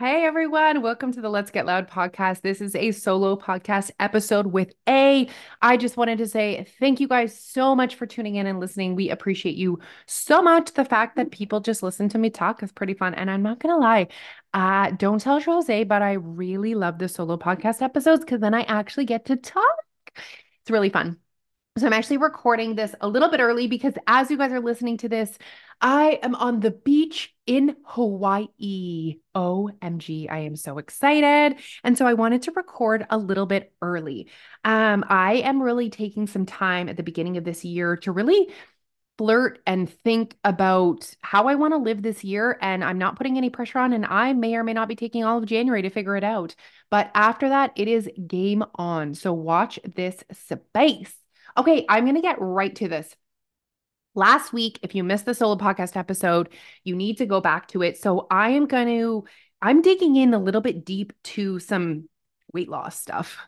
Hey everyone, welcome to the Let's Get Loud podcast. This is a solo podcast episode with A. I just wanted to say thank you guys so much for tuning in and listening. We appreciate you so much. The fact that people just listen to me talk is pretty fun. And I'm not going to lie, uh, don't tell Jose, but I really love the solo podcast episodes because then I actually get to talk. It's really fun. So I'm actually recording this a little bit early because as you guys are listening to this, I am on the beach in Hawaii. OMG, I am so excited. And so I wanted to record a little bit early. Um, I am really taking some time at the beginning of this year to really flirt and think about how I want to live this year. And I'm not putting any pressure on, and I may or may not be taking all of January to figure it out. But after that, it is game on. So watch this space. Okay, I'm going to get right to this. Last week, if you missed the solo podcast episode, you need to go back to it. So I am going to, I'm digging in a little bit deep to some weight loss stuff.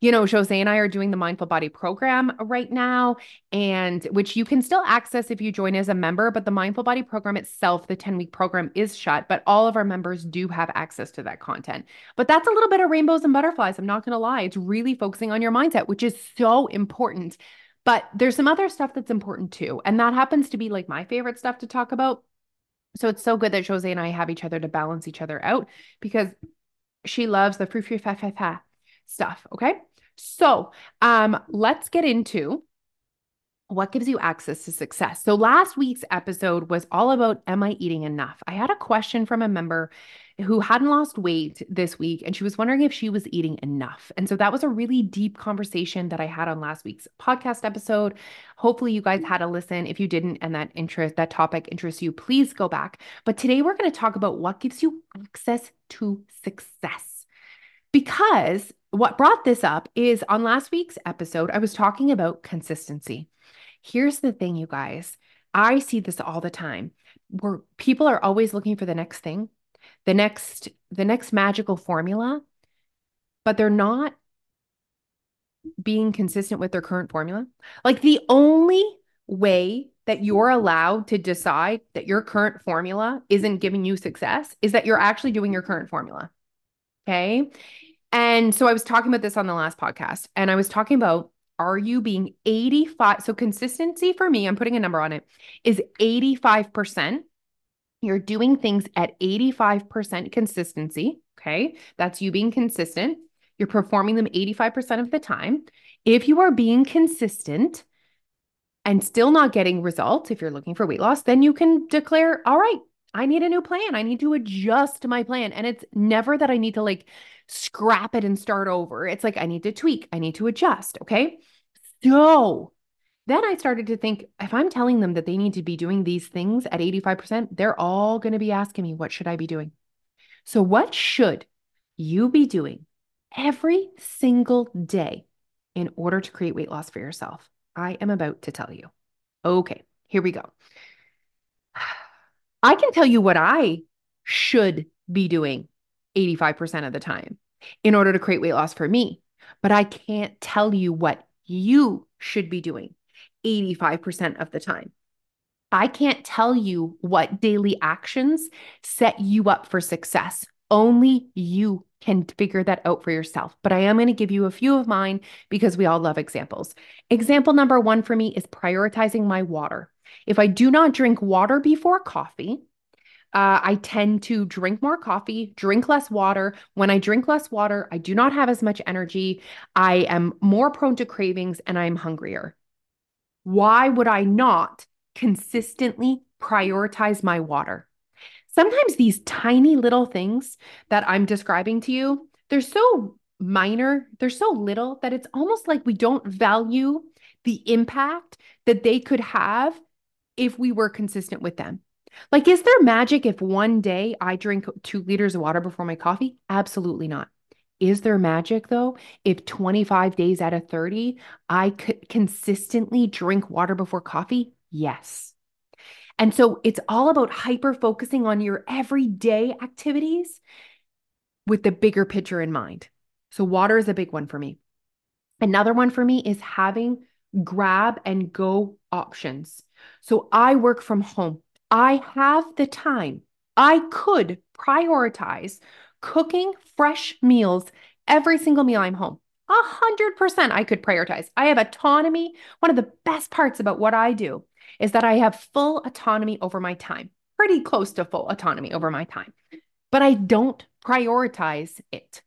You know, Jose and I are doing the Mindful Body program right now, and which you can still access if you join as a member. But the Mindful Body program itself, the 10 week program, is shut, but all of our members do have access to that content. But that's a little bit of rainbows and butterflies. I'm not going to lie. It's really focusing on your mindset, which is so important. But there's some other stuff that's important too. And that happens to be like my favorite stuff to talk about. So it's so good that Jose and I have each other to balance each other out because she loves the free free fa fa fa stuff. Okay. So um, let's get into what gives you access to success. So last week's episode was all about Am I eating enough? I had a question from a member who hadn't lost weight this week and she was wondering if she was eating enough. And so that was a really deep conversation that I had on last week's podcast episode. Hopefully you guys had a listen. If you didn't and that interest that topic interests you, please go back. But today we're going to talk about what gives you access to success. Because what brought this up is on last week's episode I was talking about consistency. Here's the thing you guys. I see this all the time. Where people are always looking for the next thing the next the next magical formula but they're not being consistent with their current formula. Like the only way that you're allowed to decide that your current formula isn't giving you success is that you're actually doing your current formula okay? And so i was talking about this on the last podcast and i was talking about are you being 85 so consistency for me i'm putting a number on it is 85% you're doing things at 85% consistency. Okay. That's you being consistent. You're performing them 85% of the time. If you are being consistent and still not getting results, if you're looking for weight loss, then you can declare, all right, I need a new plan. I need to adjust my plan. And it's never that I need to like scrap it and start over. It's like I need to tweak, I need to adjust. Okay. So then I started to think if I'm telling them that they need to be doing these things at 85%, they're all going to be asking me, what should I be doing? So, what should you be doing every single day in order to create weight loss for yourself? I am about to tell you. Okay, here we go. I can tell you what I should be doing 85% of the time in order to create weight loss for me, but I can't tell you what you should be doing 85% of the time. I can't tell you what daily actions set you up for success. Only you can figure that out for yourself. But I am going to give you a few of mine because we all love examples. Example number one for me is prioritizing my water. If I do not drink water before coffee, uh, I tend to drink more coffee, drink less water. When I drink less water, I do not have as much energy. I am more prone to cravings and I'm hungrier. Why would I not consistently prioritize my water? Sometimes these tiny little things that I'm describing to you, they're so minor, they're so little that it's almost like we don't value the impact that they could have if we were consistent with them. Like, is there magic if one day I drink two liters of water before my coffee? Absolutely not. Is there magic though? If 25 days out of 30, I could consistently drink water before coffee? Yes. And so it's all about hyper focusing on your everyday activities with the bigger picture in mind. So, water is a big one for me. Another one for me is having grab and go options. So, I work from home, I have the time. I could prioritize cooking fresh meals every single meal I'm home. A hundred percent I could prioritize. I have autonomy. One of the best parts about what I do is that I have full autonomy over my time, pretty close to full autonomy over my time, but I don't prioritize it.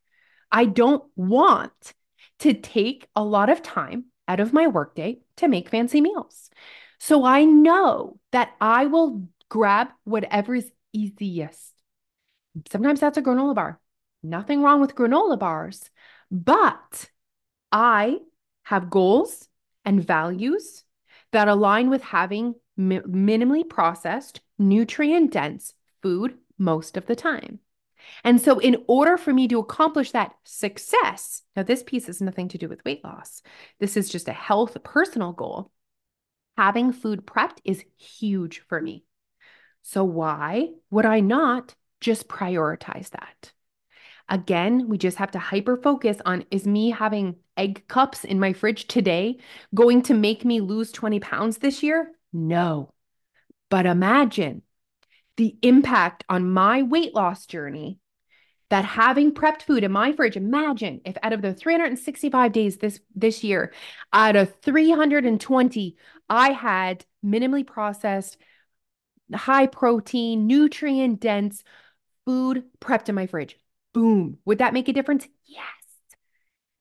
I don't want to take a lot of time out of my workday to make fancy meals. So I know that I will grab whatever is easiest. Sometimes that's a granola bar. Nothing wrong with granola bars, but I have goals and values that align with having mi- minimally processed, nutrient dense food most of the time. And so, in order for me to accomplish that success, now this piece has nothing to do with weight loss, this is just a health personal goal. Having food prepped is huge for me. So, why would I not just prioritize that? Again, we just have to hyper focus on is me having egg cups in my fridge today going to make me lose 20 pounds this year? No. But imagine the impact on my weight loss journey that having prepped food in my fridge imagine if out of the 365 days this this year out of 320 i had minimally processed high protein nutrient dense food prepped in my fridge. Boom. Would that make a difference? Yes.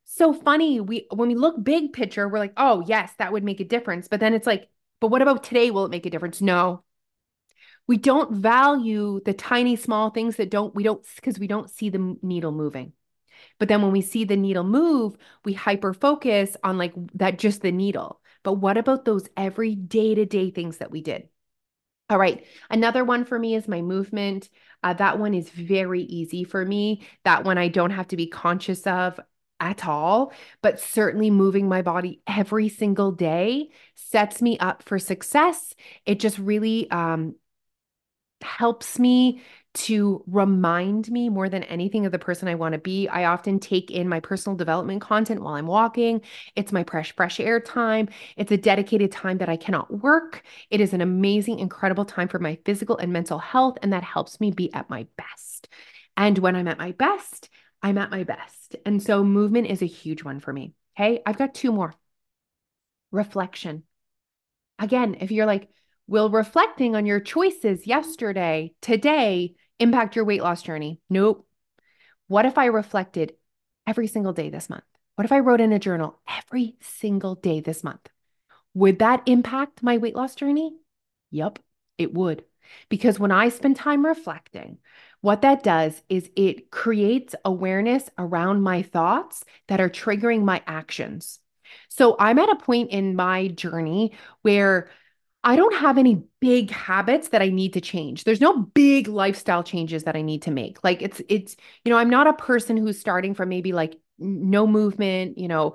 So funny we when we look big picture we're like oh yes that would make a difference. But then it's like but what about today? Will it make a difference? No we don't value the tiny small things that don't we don't because we don't see the needle moving. But then when we see the needle move we hyper focus on like that just the needle. But what about those every day to day things that we did? All right another one for me is my movement. Uh, that one is very easy for me. That one i don't have to be conscious of at all, but certainly moving my body every single day sets me up for success. It just really um, helps me to remind me more than anything of the person I want to be. I often take in my personal development content while I'm walking. It's my fresh, fresh air time. It's a dedicated time that I cannot work. It is an amazing, incredible time for my physical and mental health, and that helps me be at my best. And when I'm at my best, I'm at my best. And so movement is a huge one for me. Okay. I've got two more reflection. Again, if you're like, Will reflecting on your choices yesterday, today, impact your weight loss journey? Nope. What if I reflected every single day this month? What if I wrote in a journal every single day this month? Would that impact my weight loss journey? Yep, it would. Because when I spend time reflecting, what that does is it creates awareness around my thoughts that are triggering my actions. So I'm at a point in my journey where I don't have any big habits that I need to change. There's no big lifestyle changes that I need to make. Like it's it's you know, I'm not a person who's starting from maybe like no movement, you know,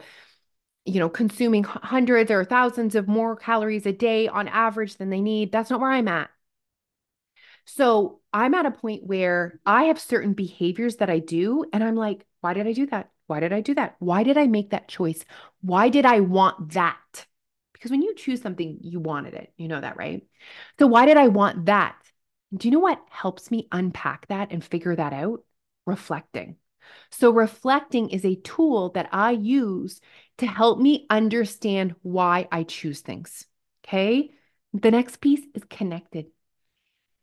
you know, consuming hundreds or thousands of more calories a day on average than they need. That's not where I'm at. So, I'm at a point where I have certain behaviors that I do and I'm like, why did I do that? Why did I do that? Why did I make that choice? Why did I want that? Because when you choose something, you wanted it. You know that, right? So, why did I want that? Do you know what helps me unpack that and figure that out? Reflecting. So, reflecting is a tool that I use to help me understand why I choose things. Okay. The next piece is connected.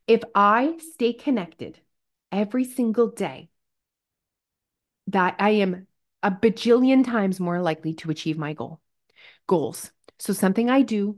If I stay connected every single day, that I am a bajillion times more likely to achieve my goal. Goals. So, something I do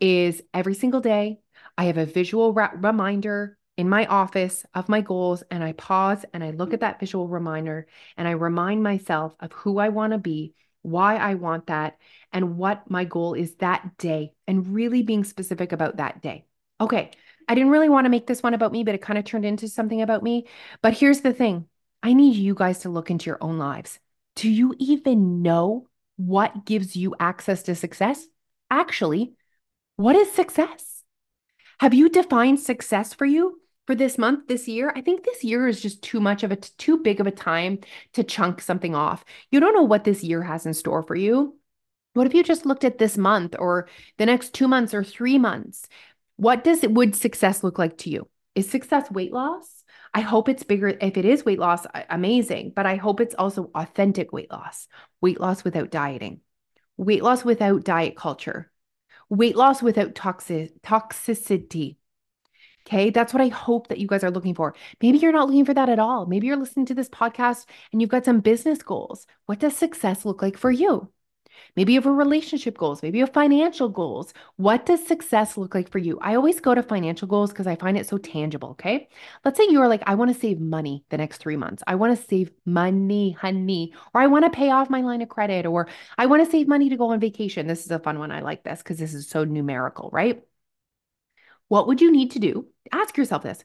is every single day, I have a visual reminder in my office of my goals, and I pause and I look at that visual reminder and I remind myself of who I want to be, why I want that, and what my goal is that day, and really being specific about that day. Okay, I didn't really want to make this one about me, but it kind of turned into something about me. But here's the thing I need you guys to look into your own lives. Do you even know what gives you access to success? Actually, what is success? Have you defined success for you for this month, this year? I think this year is just too much of a too big of a time to chunk something off. You don't know what this year has in store for you. What if you just looked at this month or the next 2 months or 3 months? What does it would success look like to you? Is success weight loss? I hope it's bigger. If it is weight loss, amazing. But I hope it's also authentic weight loss, weight loss without dieting, weight loss without diet culture, weight loss without toxic toxicity. Okay, that's what I hope that you guys are looking for. Maybe you're not looking for that at all. Maybe you're listening to this podcast and you've got some business goals. What does success look like for you? Maybe you have a relationship goals, maybe you have financial goals. What does success look like for you? I always go to financial goals because I find it so tangible. Okay. Let's say you are like, I want to save money the next three months. I want to save money, honey, or I want to pay off my line of credit, or I want to save money to go on vacation. This is a fun one. I like this because this is so numerical, right? What would you need to do? Ask yourself this.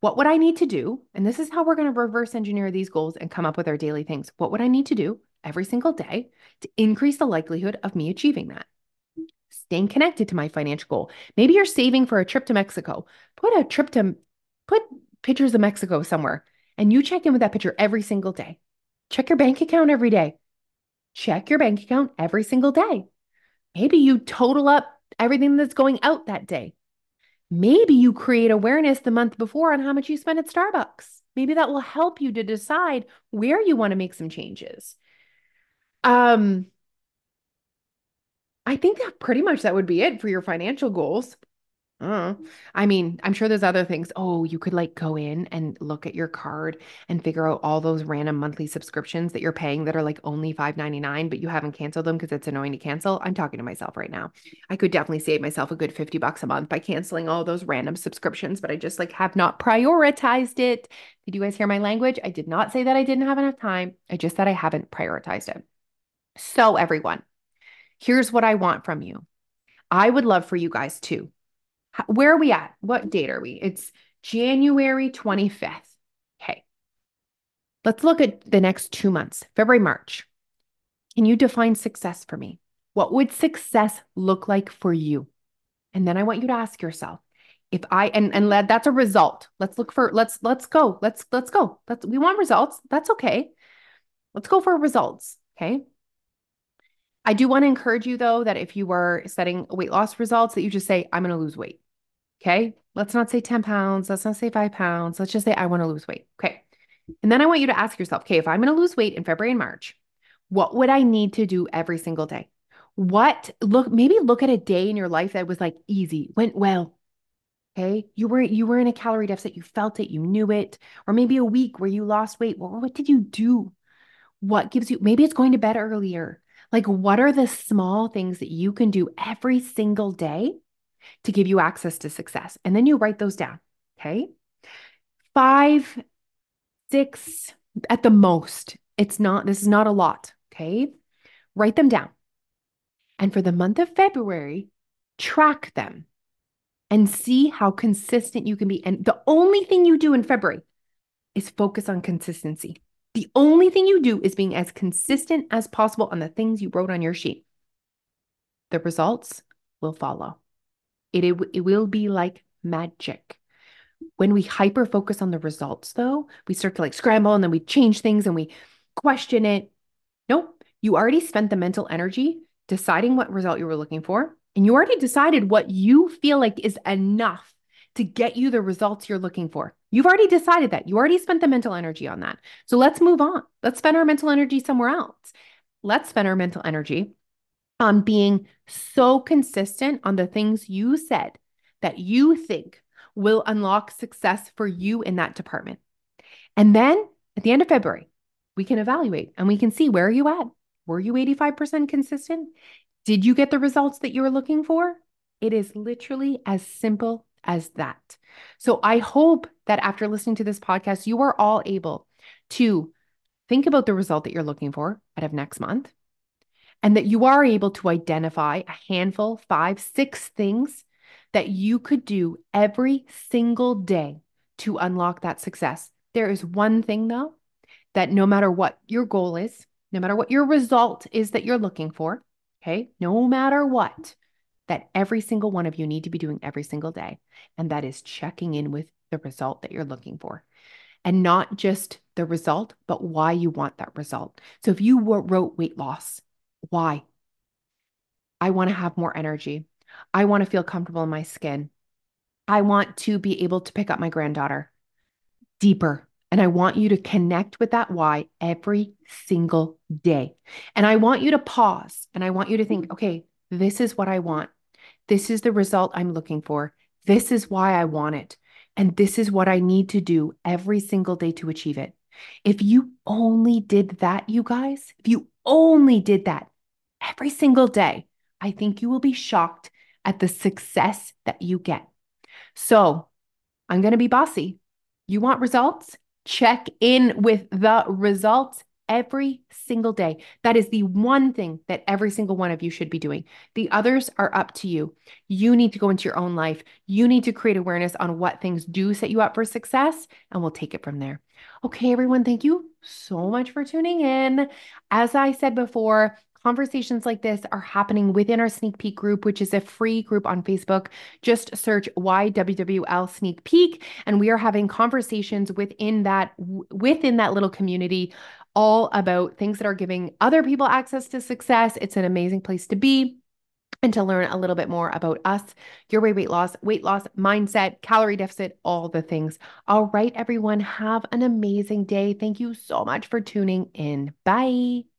What would I need to do? And this is how we're going to reverse engineer these goals and come up with our daily things. What would I need to do every single day to increase the likelihood of me achieving that. Staying connected to my financial goal. Maybe you're saving for a trip to Mexico. Put a trip to, put pictures of Mexico somewhere and you check in with that picture every single day. Check your bank account every day. Check your bank account every single day. Maybe you total up everything that's going out that day. Maybe you create awareness the month before on how much you spend at Starbucks. Maybe that will help you to decide where you want to make some changes. Um, I think that pretty much that would be it for your financial goals. Uh, I mean, I'm sure there's other things. Oh, you could like go in and look at your card and figure out all those random monthly subscriptions that you're paying that are like only $5.99, but you haven't canceled them because it's annoying to cancel. I'm talking to myself right now. I could definitely save myself a good 50 bucks a month by canceling all those random subscriptions, but I just like have not prioritized it. Did you guys hear my language? I did not say that I didn't have enough time. I just said I haven't prioritized it. So, everyone, here's what I want from you. I would love for you guys to. Where are we at? What date are we? It's January 25th. Okay. Let's look at the next two months, February, March. Can you define success for me? What would success look like for you? And then I want you to ask yourself, if I and and that's a result. Let's look for let's let's go. Let's let's go. Let's we want results. That's okay. Let's go for results. Okay. I do want to encourage you though that if you were setting weight loss results, that you just say, I'm going to lose weight. Okay. Let's not say 10 pounds. Let's not say five pounds. Let's just say, I want to lose weight. Okay. And then I want you to ask yourself, okay, if I'm going to lose weight in February and March, what would I need to do every single day? What look, maybe look at a day in your life that was like easy, went well. Okay. You were, you were in a calorie deficit. You felt it. You knew it. Or maybe a week where you lost weight. Well, what did you do? What gives you, maybe it's going to bed earlier. Like, what are the small things that you can do every single day to give you access to success? And then you write those down. Okay. Five, six at the most. It's not, this is not a lot. Okay. Write them down. And for the month of February, track them and see how consistent you can be. And the only thing you do in February is focus on consistency. The only thing you do is being as consistent as possible on the things you wrote on your sheet. The results will follow. It, it, it will be like magic. When we hyper focus on the results, though, we start to like scramble and then we change things and we question it. Nope. You already spent the mental energy deciding what result you were looking for. And you already decided what you feel like is enough to get you the results you're looking for. You've already decided that. You already spent the mental energy on that. So let's move on. Let's spend our mental energy somewhere else. Let's spend our mental energy on being so consistent on the things you said that you think will unlock success for you in that department. And then at the end of February, we can evaluate and we can see where are you at? Were you 85% consistent? Did you get the results that you were looking for? It is literally as simple as that. So I hope that after listening to this podcast, you are all able to think about the result that you're looking for out of next month and that you are able to identify a handful, five, six things that you could do every single day to unlock that success. There is one thing though, that no matter what your goal is, no matter what your result is that you're looking for, okay, no matter what, that every single one of you need to be doing every single day. And that is checking in with the result that you're looking for. And not just the result, but why you want that result. So if you wrote weight loss, why? I want to have more energy. I want to feel comfortable in my skin. I want to be able to pick up my granddaughter. deeper. And I want you to connect with that why every single day. And I want you to pause and I want you to think, mm-hmm. okay, this is what I want. This is the result I'm looking for. This is why I want it. And this is what I need to do every single day to achieve it. If you only did that, you guys, if you only did that every single day, I think you will be shocked at the success that you get. So I'm going to be bossy. You want results? Check in with the results every single day. That is the one thing that every single one of you should be doing. The others are up to you. You need to go into your own life. You need to create awareness on what things do set you up for success, and we'll take it from there. Okay, everyone, thank you so much for tuning in. As I said before, Conversations like this are happening within our sneak peek group, which is a free group on Facebook. Just search YWWL sneak peek and we are having conversations within that within that little community all about things that are giving other people access to success. It's an amazing place to be and to learn a little bit more about us, your way weight loss, weight loss, mindset, calorie deficit, all the things. All right, everyone, have an amazing day. Thank you so much for tuning in. Bye.